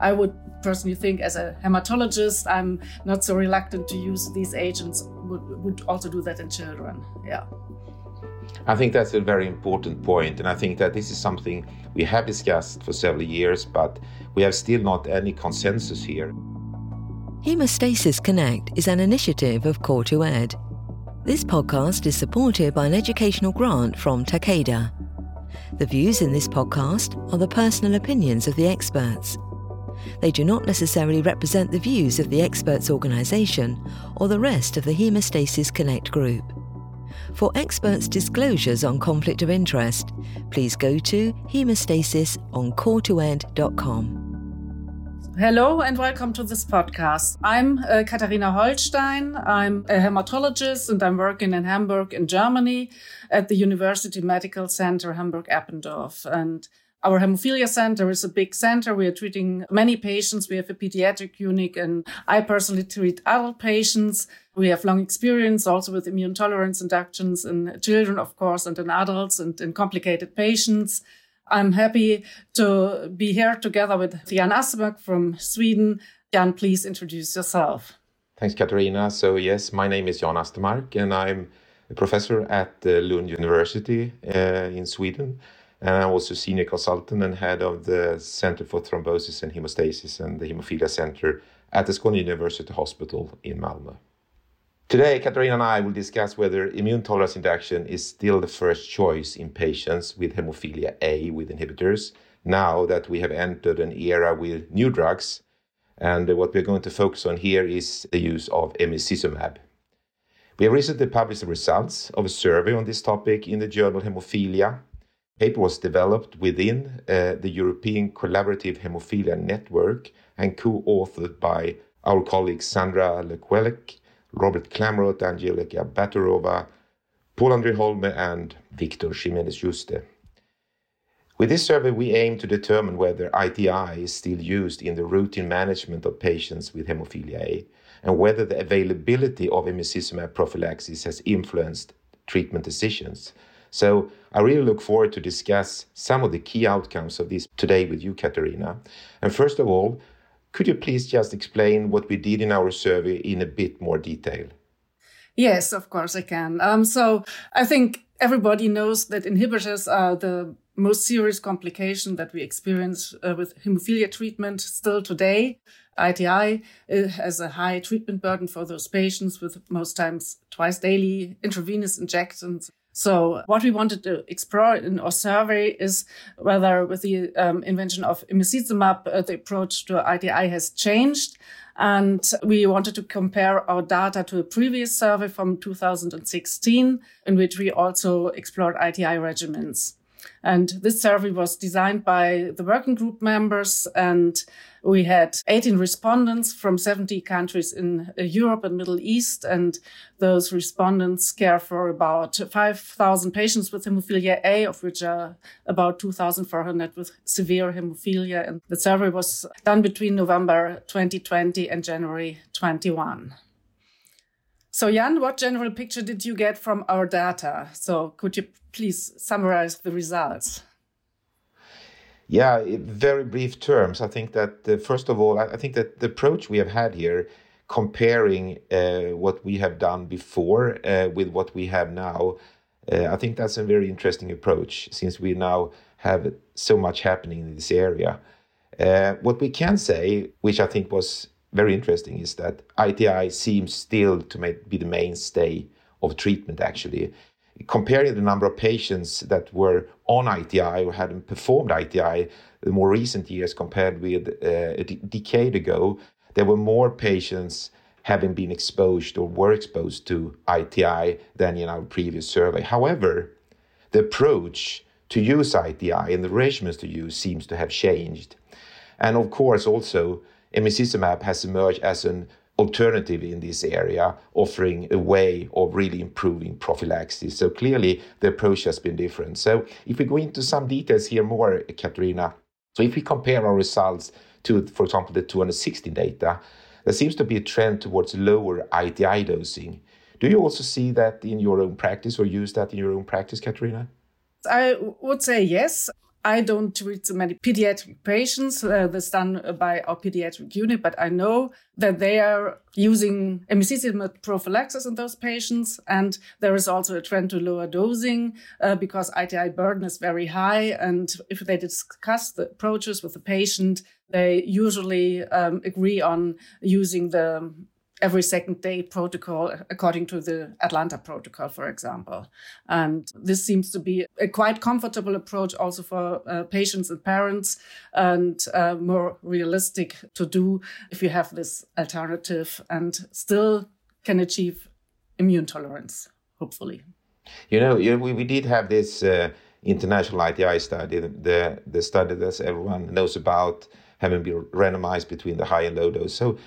I would personally think, as a hematologist, I'm not so reluctant to use these agents. Would would also do that in children. Yeah. I think that's a very important point, and I think that this is something we have discussed for several years, but we have still not any consensus here. Hemostasis Connect is an initiative of Core2Ed. This podcast is supported by an educational grant from Takeda. The views in this podcast are the personal opinions of the experts. They do not necessarily represent the views of the experts' organisation or the rest of the Hemostasis Connect group. For experts' disclosures on conflict of interest, please go to hemostasis on core2ed.com. Hello and welcome to this podcast. I'm uh, Katharina Holstein. I'm a hematologist and I'm working in Hamburg in Germany at the University Medical Center Hamburg-Eppendorf. And our hemophilia center is a big center. We are treating many patients. We have a pediatric unit and I personally treat adult patients. We have long experience also with immune tolerance inductions in children, of course, and in adults and in complicated patients. I'm happy to be here together with Jan Astermark from Sweden. Jan, please introduce yourself. Thanks, Katarina. So, yes, my name is Jan Astermark, and I'm a professor at Lund University uh, in Sweden. And I'm also senior consultant and head of the Center for Thrombosis and Hemostasis and the Hemophilia Center at the Skåne University Hospital in Malmö. Today, Katarina and I will discuss whether immune tolerance induction is still the first choice in patients with hemophilia A with inhibitors, now that we have entered an era with new drugs. And what we're going to focus on here is the use of emicizumab. We have recently published the results of a survey on this topic in the journal Hemophilia. Paper was developed within uh, the European Collaborative Hemophilia Network and co-authored by our colleagues Sandra Le Quellec Robert Klamroth, Angelika Batorova, Paul Andre Holme, and Victor Jimenez Yuste. With this survey, we aim to determine whether ITI is still used in the routine management of patients with hemophilia A and whether the availability of emicizumab prophylaxis has influenced treatment decisions. So I really look forward to discuss some of the key outcomes of this today with you, Katarina. And first of all, could you please just explain what we did in our survey in a bit more detail? Yes, of course I can. Um, so I think everybody knows that inhibitors are the most serious complication that we experience uh, with hemophilia treatment still today. ITI uh, has a high treatment burden for those patients with most times twice daily intravenous injections so what we wanted to explore in our survey is whether with the um, invention of emicizumab, uh, the approach to ITI has changed. And we wanted to compare our data to a previous survey from 2016, in which we also explored ITI regimens. And this survey was designed by the working group members and we had 18 respondents from 70 countries in uh, Europe and Middle East. And those respondents care for about 5,000 patients with hemophilia A, of which are about 2,400 with severe hemophilia. And the survey was done between November 2020 and January 21. So, Jan, what general picture did you get from our data? So, could you please summarize the results? Yeah, very brief terms. I think that uh, first of all, I think that the approach we have had here, comparing uh, what we have done before uh, with what we have now, uh, I think that's a very interesting approach since we now have so much happening in this area. Uh, what we can say, which I think was very interesting, is that ITI seems still to be the mainstay of treatment. Actually, comparing the number of patients that were on ITI or hadn't performed ITI the more recent years compared with uh, a d- decade ago, there were more patients having been exposed or were exposed to ITI than in our previous survey. However, the approach to use ITI and the regimens to use seems to have changed. And of course, also, emicizumab has emerged as an alternative in this area, offering a way of really improving prophylaxis. So clearly the approach has been different. So if we go into some details here more, Katerina, so if we compare our results to, for example, the 216 data, there seems to be a trend towards lower ITI dosing. Do you also see that in your own practice or use that in your own practice, Katerina? I would say yes. I don't treat so many pediatric patients. Uh, that's done by our pediatric unit, but I know that they are using emicizumab prophylaxis in those patients. And there is also a trend to lower dosing uh, because ITI burden is very high. And if they discuss the approaches with the patient, they usually um, agree on using the every second day protocol according to the Atlanta protocol, for example. And this seems to be a quite comfortable approach also for uh, patients and parents and uh, more realistic to do if you have this alternative and still can achieve immune tolerance, hopefully. You know, we, we did have this uh, international ITI study, the, the study that everyone knows about having been randomized between the high and low dose. So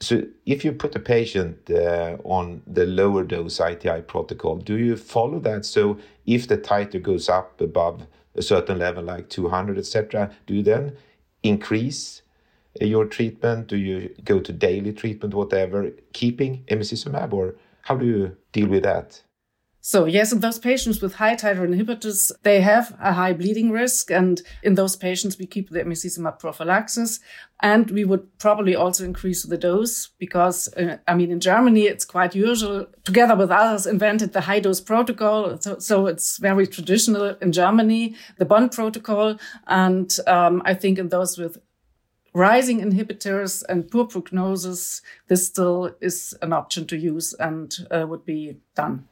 so if you put a patient uh, on the lower dose ITI protocol, do you follow that? So if the titer goes up above a certain level, like 200, etc., do you then increase uh, your treatment? Do you go to daily treatment, whatever, keeping emicizumab, or how do you deal with that? So yes, in those patients with high titer inhibitors, they have a high bleeding risk. And in those patients, we keep the emicizumab prophylaxis. And we would probably also increase the dose because, uh, I mean, in Germany, it's quite usual, together with others, invented the high dose protocol. So, so it's very traditional in Germany, the Bonn protocol. And um, I think in those with rising inhibitors and poor prognosis, this still is an option to use and uh, would be done.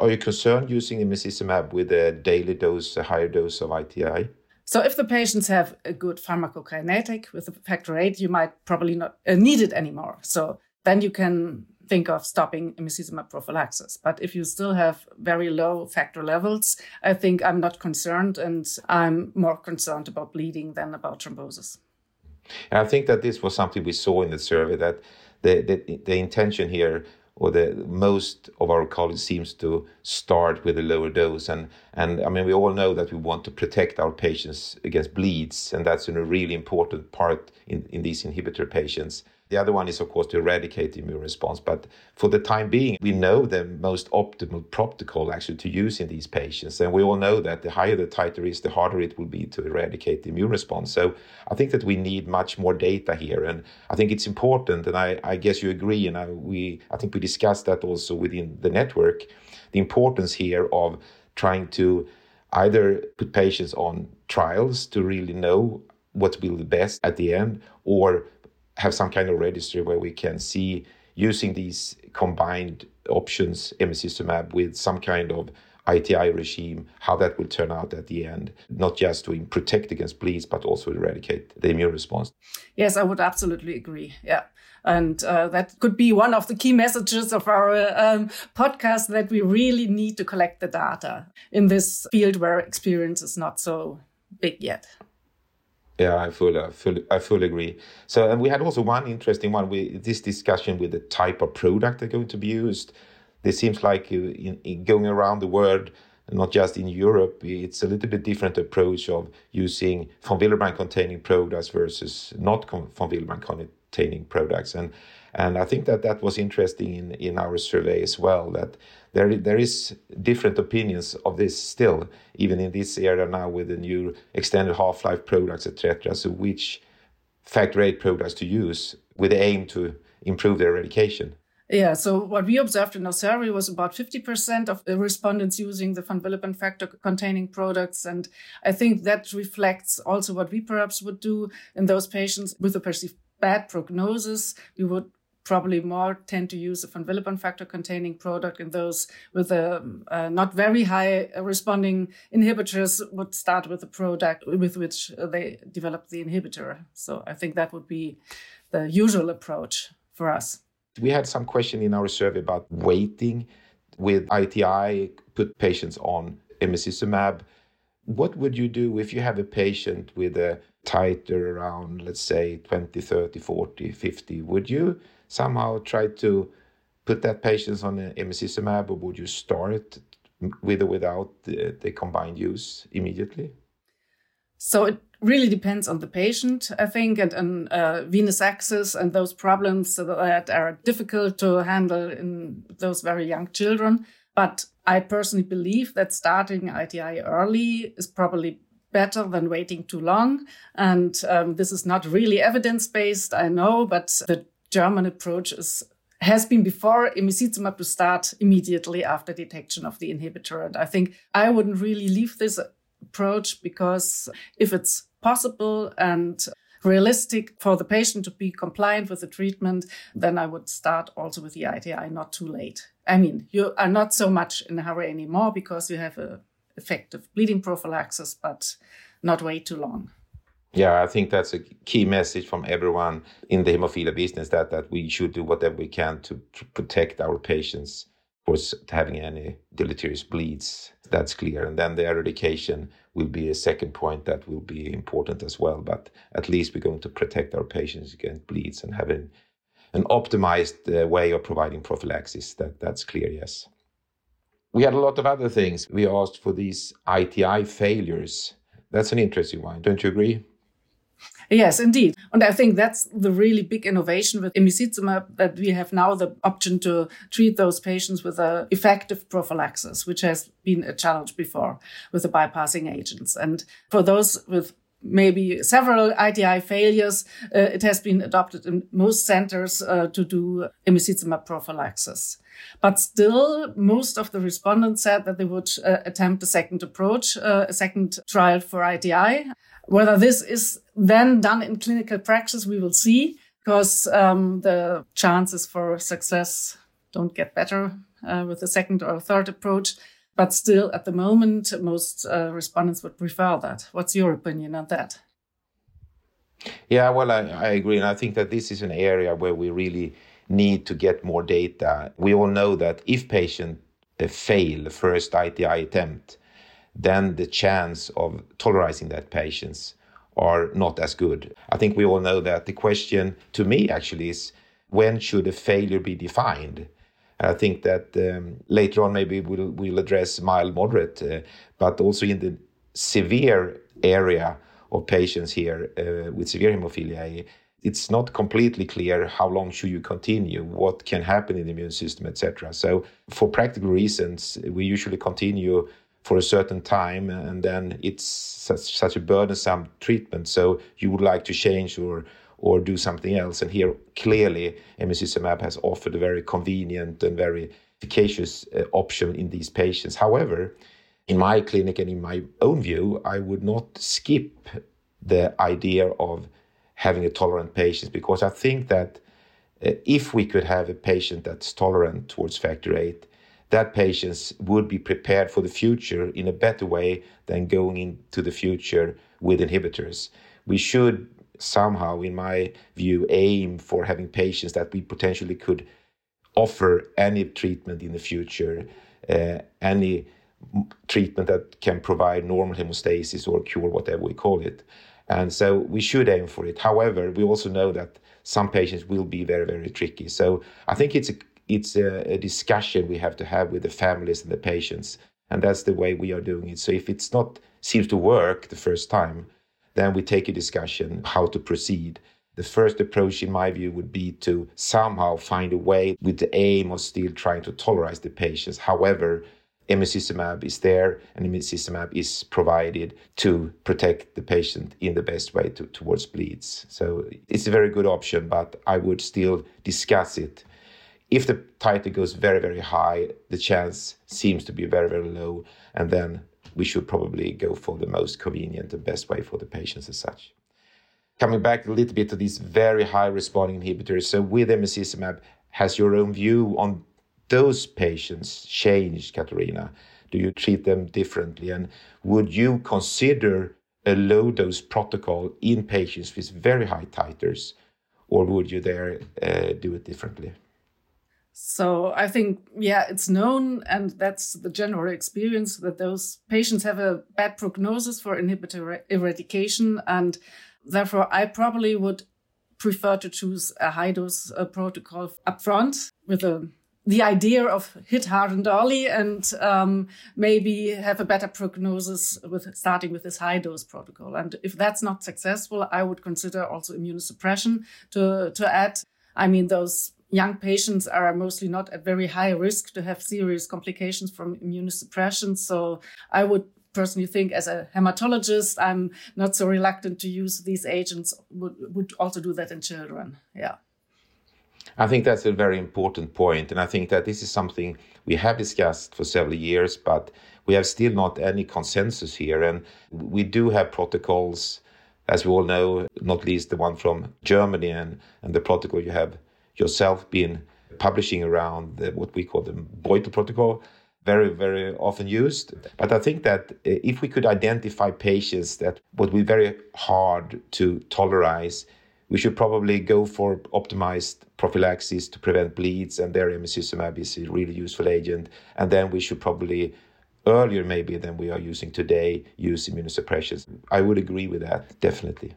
Are you concerned using emicizumab with a daily dose, a higher dose of ITI? So if the patients have a good pharmacokinetic with a factor eight, you might probably not uh, need it anymore. So then you can think of stopping emicizumab prophylaxis. But if you still have very low factor levels, I think I'm not concerned and I'm more concerned about bleeding than about thrombosis. And I think that this was something we saw in the survey that the, the, the intention here or the most of our colleagues seems to start with a lower dose. And and I mean we all know that we want to protect our patients against bleeds and that's a really important part in, in these inhibitor patients the other one is, of course, to eradicate the immune response. But for the time being, we know the most optimal protocol actually to use in these patients. And we all know that the higher the titer is, the harder it will be to eradicate the immune response. So I think that we need much more data here. And I think it's important, and I, I guess you agree, and I, we, I think we discussed that also within the network, the importance here of trying to either put patients on trials to really know what will be best at the end or have some kind of registry where we can see using these combined options, emicizumab, with some kind of ITI regime, how that will turn out at the end, not just to protect against bleeds, but also eradicate the immune response. Yes, I would absolutely agree. Yeah. And uh, that could be one of the key messages of our um, podcast that we really need to collect the data in this field where experience is not so big yet. Yeah, I fully, I fully, I agree. So, and we had also one interesting one with this discussion with the type of product that's going to be used. This seems like uh, in, in going around the world, not just in Europe, it's a little bit different approach of using von Willebrand containing products versus not von Willebrand containing products. And and I think that that was interesting in, in our survey as well, that there, there is different opinions of this still, even in this era now with the new extended half-life products, etc. So which factor eight products to use with the aim to improve their eradication. Yeah, so what we observed in our survey was about 50% of the respondents using the von Willebrand factor containing products. And I think that reflects also what we perhaps would do in those patients with a perceived bad prognosis. We would probably more tend to use a von Willebrand factor containing product and those with a uh, not very high responding inhibitors would start with a product with which they develop the inhibitor. So I think that would be the usual approach for us. We had some question in our survey about waiting with ITI, put patients on emicizumab. What would you do if you have a patient with a titer around, let's say, 20, 30, 40, 50? Would you somehow try to put that patient on emicizumab, or would you start with or without the, the combined use immediately? So it really depends on the patient, I think, and on uh, venous access and those problems that are difficult to handle in those very young children. But I personally believe that starting ITI early is probably better than waiting too long. And um, this is not really evidence based, I know, but the German approach is has been before emicizumab to start immediately after detection of the inhibitor. And I think I wouldn't really leave this approach because if it's possible and realistic for the patient to be compliant with the treatment, then I would start also with the ITI not too late. I mean, you are not so much in a hurry anymore because you have a effective bleeding prophylaxis, but not way too long. Yeah, I think that's a key message from everyone in the hemophilia business that that we should do whatever we can to, to protect our patients for having any deleterious bleeds. That's clear. And then the eradication will be a second point that will be important as well. But at least we're going to protect our patients against bleeds and having an optimized uh, way of providing prophylaxis. That that's clear. Yes. We had a lot of other things. We asked for these ITI failures. That's an interesting one. Don't you agree? Yes, indeed. And I think that's the really big innovation with emicizumab that we have now the option to treat those patients with a effective prophylaxis, which has been a challenge before with the bypassing agents. And for those with maybe several ITI failures, uh, it has been adopted in most centers uh, to do emicizumab prophylaxis. But still, most of the respondents said that they would uh, attempt a second approach, uh, a second trial for ITI. Whether this is then done in clinical practice, we will see, because um, the chances for success don't get better uh, with the second or third approach. But still, at the moment, most uh, respondents would prefer that. What's your opinion on that? Yeah, well, I, I agree. And I think that this is an area where we really need to get more data. We all know that if patients fail the first ITI attempt, then the chance of tolerizing that patients are not as good. I think we all know that the question to me actually is when should a failure be defined? I think that um, later on maybe we'll, we'll address mild, moderate, uh, but also in the severe area of patients here uh, with severe hemophilia it's not completely clear how long should you continue, what can happen in the immune system, etc. So, for practical reasons, we usually continue for a certain time, and then it's such, such a burdensome treatment. So, you would like to change or or do something else. And here, clearly, emicizumab has offered a very convenient and very efficacious uh, option in these patients. However, in my clinic and in my own view, I would not skip the idea of having a tolerant patient because I think that uh, if we could have a patient that's tolerant towards factor 8, that patients would be prepared for the future in a better way than going into the future with inhibitors. We should somehow, in my view, aim for having patients that we potentially could offer any treatment in the future, uh, any treatment that can provide normal hemostasis or cure, whatever we call it. And so we should aim for it. However, we also know that some patients will be very, very tricky. So I think it's a, it's a, a discussion we have to have with the families and the patients. And that's the way we are doing it. So if it's not seems to work the first time, then we take a discussion how to proceed. The first approach, in my view, would be to somehow find a way with the aim of still trying to tolerate the patients. However, emicizumab is there and emicizumab is provided to protect the patient in the best way to, towards bleeds. So it's a very good option, but I would still discuss it. If the titer goes very, very high, the chance seems to be very, very low, and then we should probably go for the most convenient and best way for the patients as such. Coming back a little bit to these very high responding inhibitors, so with emicizumab, has your own view on those patients changed, Katarina? Do you treat them differently? And would you consider a low dose protocol in patients with very high titers, or would you there uh, do it differently? So I think, yeah, it's known, and that's the general experience that those patients have a bad prognosis for inhibitor eradication. And therefore, I probably would prefer to choose a high dose uh, protocol upfront with a the idea of hit hard and early and um, maybe have a better prognosis with starting with this high dose protocol. And if that's not successful, I would consider also immunosuppression to, to add. I mean, those young patients are mostly not at very high risk to have serious complications from immunosuppression. So I would personally think as a hematologist, I'm not so reluctant to use these agents, would, would also do that in children. Yeah. I think that's a very important point, and I think that this is something we have discussed for several years, but we have still not any consensus here. And we do have protocols, as we all know, not least the one from Germany and, and the protocol you have yourself been publishing around the, what we call the Beutel protocol, very, very often used. But I think that uh, if we could identify patients that would be very hard to tolerate, we should probably go for optimized prophylaxis to prevent bleeds, and there emicizumab is a really useful agent. And then we should probably earlier maybe than we are using today use immunosuppressions. I would agree with that, definitely.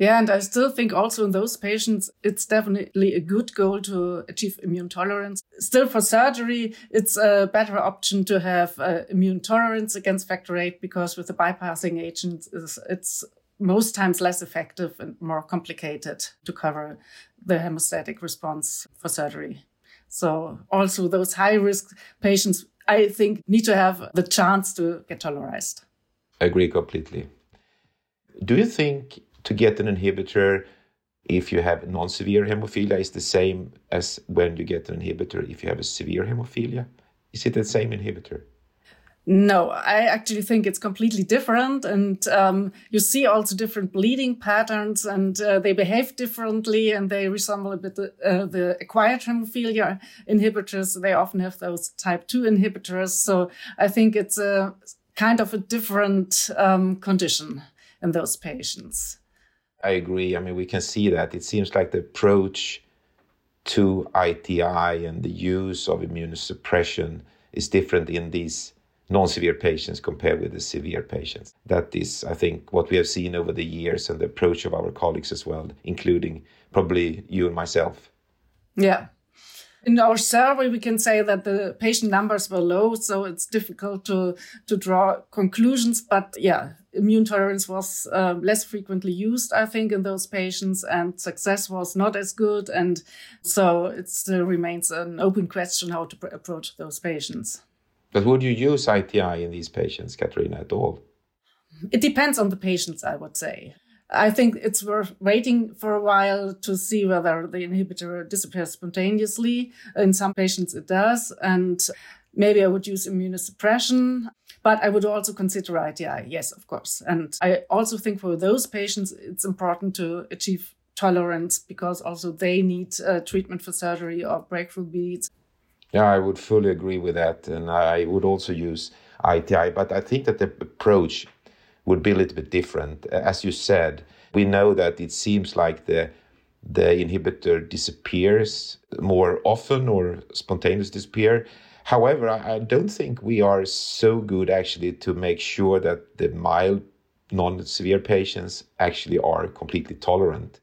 Yeah, and I still think also in those patients, it's definitely a good goal to achieve immune tolerance. Still for surgery, it's a better option to have uh, immune tolerance against factor VIII because with the bypassing agents, it's, it's most times less effective and more complicated to cover the hemostatic response for surgery. So also those high risk patients, I think, need to have the chance to get tolerized. I agree completely. Do you think to get an inhibitor if you have non-severe hemophilia is the same as when you get an inhibitor if you have a severe hemophilia? Is it the same inhibitor? No, I actually think it's completely different. And um, you see also different bleeding patterns and uh, they behave differently and they resemble a bit the, uh, the acquired hemophilia inhibitors. They often have those type 2 inhibitors. So I think it's a kind of a different um, condition in those patients. I agree. I mean, we can see that. It seems like the approach to ITI and the use of immunosuppression is different in these non-severe patients compared with the severe patients. That is, I think, what we have seen over the years and the approach of our colleagues as well, including probably you and myself. Yeah. In our survey, we can say that the patient numbers were low, so it's difficult to, to draw conclusions. But yeah, immune tolerance was uh, less frequently used, I think, in those patients, and success was not as good. And so it still remains an open question how to approach those patients. But would you use ITI in these patients, Katarina, at all? It depends on the patients, I would say. I think it's worth waiting for a while to see whether the inhibitor disappears spontaneously. In some patients, it does. And maybe I would use immunosuppression, but I would also consider ITI. Yes, of course. And I also think for those patients, it's important to achieve tolerance because also they need uh, treatment for surgery or breakthrough bleeds. Yeah, I would fully agree with that. And I would also use ITI. But I think that the approach would be a little bit different. Uh, as you said, we know that it seems like the the inhibitor disappears more often or spontaneous disappear. However, I don't think we are so good actually to make sure that the mild non-severe patients actually are completely tolerant.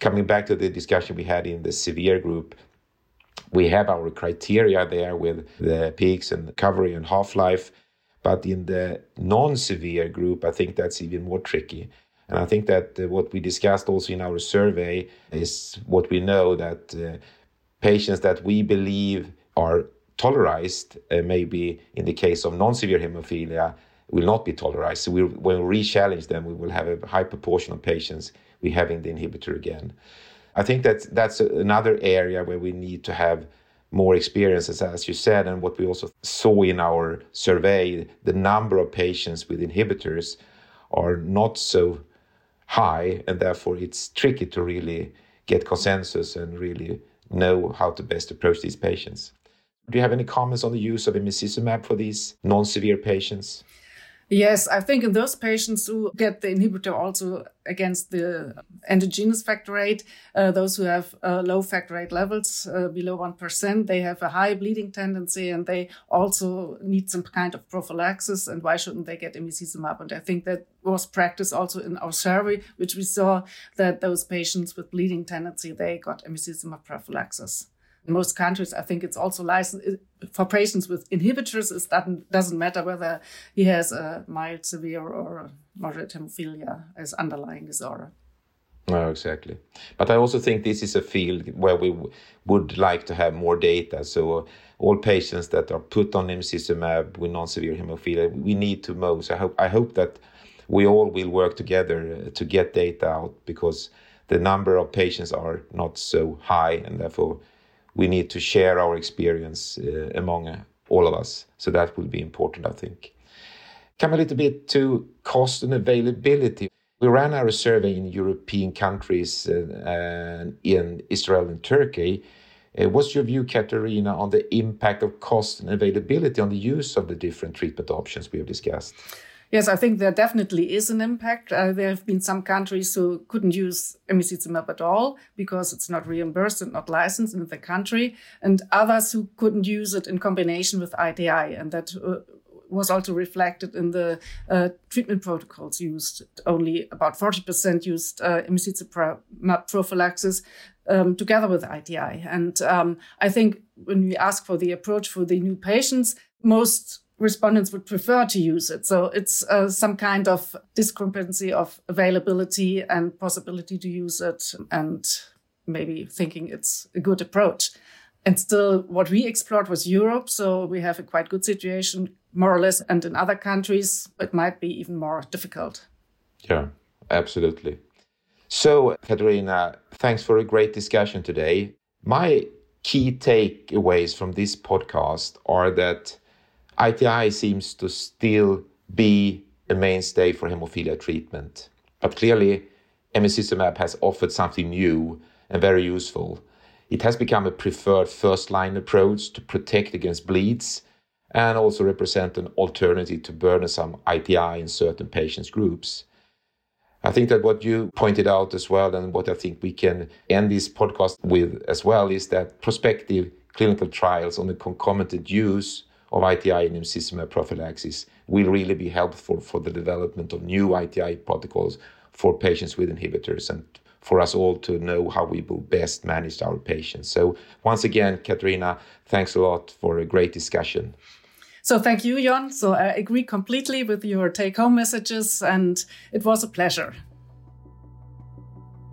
Coming back to the discussion we had in the severe group, we have our criteria there with the peaks and recovery and half-life. But in the non severe group, I think that's even more tricky. And I think that uh, what we discussed also in our survey is what we know that uh, patients that we believe are tolerized, uh, maybe in the case of non severe hemophilia, will not be tolerized. So we'll, when we re challenge them, we will have a high proportion of patients we having the inhibitor again. I think that that's another area where we need to have more experiences, as you said, and what we also saw in our survey, the number of patients with inhibitors are not so high, and therefore it's tricky to really get consensus and really know how to best approach these patients. Do you have any comments on the use of emicizumab for these non-severe patients? Yes, I think in those patients who get the inhibitor also against the endogenous factor VIII, uh, those who have uh, low factor VIII levels uh, below 1%, they have a high bleeding tendency and they also need some kind of prophylaxis. And why shouldn't they get emicizumab? And I think that was practiced also in our survey, which we saw that those patients with bleeding tendency, they got emicizumab prophylaxis in most countries, I think it's also licensed for patients with inhibitors. It doesn't, doesn't matter whether he has a mild, severe, or moderate hemophilia as underlying disorder. No, exactly. But I also think this is a field where we would like to have more data. So uh, all patients that are put on emicizumab with non-severe hemophilia, we need to know. So I hope I hope that we all will work together uh, to get data out because the number of patients are not so high, and therefore we need to share our experience uh, among uh, all of us. So that will be important, I think. Come a little bit to cost and availability. We ran our survey in European countries uh, and in Israel and Turkey. Uh, what's your view, Katerina, on the impact of cost and availability on the use of the different treatment options we have discussed? Yes, I think there definitely is an impact. Uh, there have been some countries who couldn't use emicizumab at all because it's not reimbursed and not licensed in the country, and others who couldn't use it in combination with ITI, and that uh, was also reflected in the uh, treatment protocols used. Only about 40% used uh, emicizumab prophylaxis um, together with ITI. And um, I think when we ask for the approach for the new patients, most respondents would prefer to use it. So it's uh, some kind of discrepancy of availability and possibility to use it and maybe thinking it's a good approach. And still, what we explored was Europe. So we have a quite good situation, more or less. And in other countries, it might be even more difficult. Yeah, absolutely. So, Katerina, thanks for a great discussion today. My key takeaways from this podcast are that ITI seems to still be a mainstay for hemophilia treatment. But clearly, emicizumab has offered something new and very useful. It has become a preferred first line approach to protect against bleeds and also represent an alternative to burdensome ITI in certain patients groups. I think that what you pointed out as well, and what I think we can end this podcast with as well, is that prospective clinical trials on the concomitant use of ITI and emicizumab prophylaxis will really be helpful for the development of new ITI protocols for patients with inhibitors and for us all to know how we will best manage our patients. So once again, Katarina, thanks a lot for a great discussion. So thank you, Jan. So I agree completely with your take-home messages, and it was a pleasure.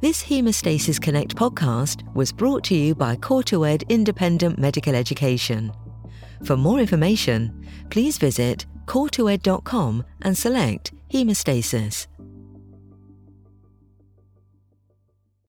This Hemostasis Connect podcast was brought to you by Core2Ed Independent Medical Education. For more information, please visit core2ed.com and select Hemostasis.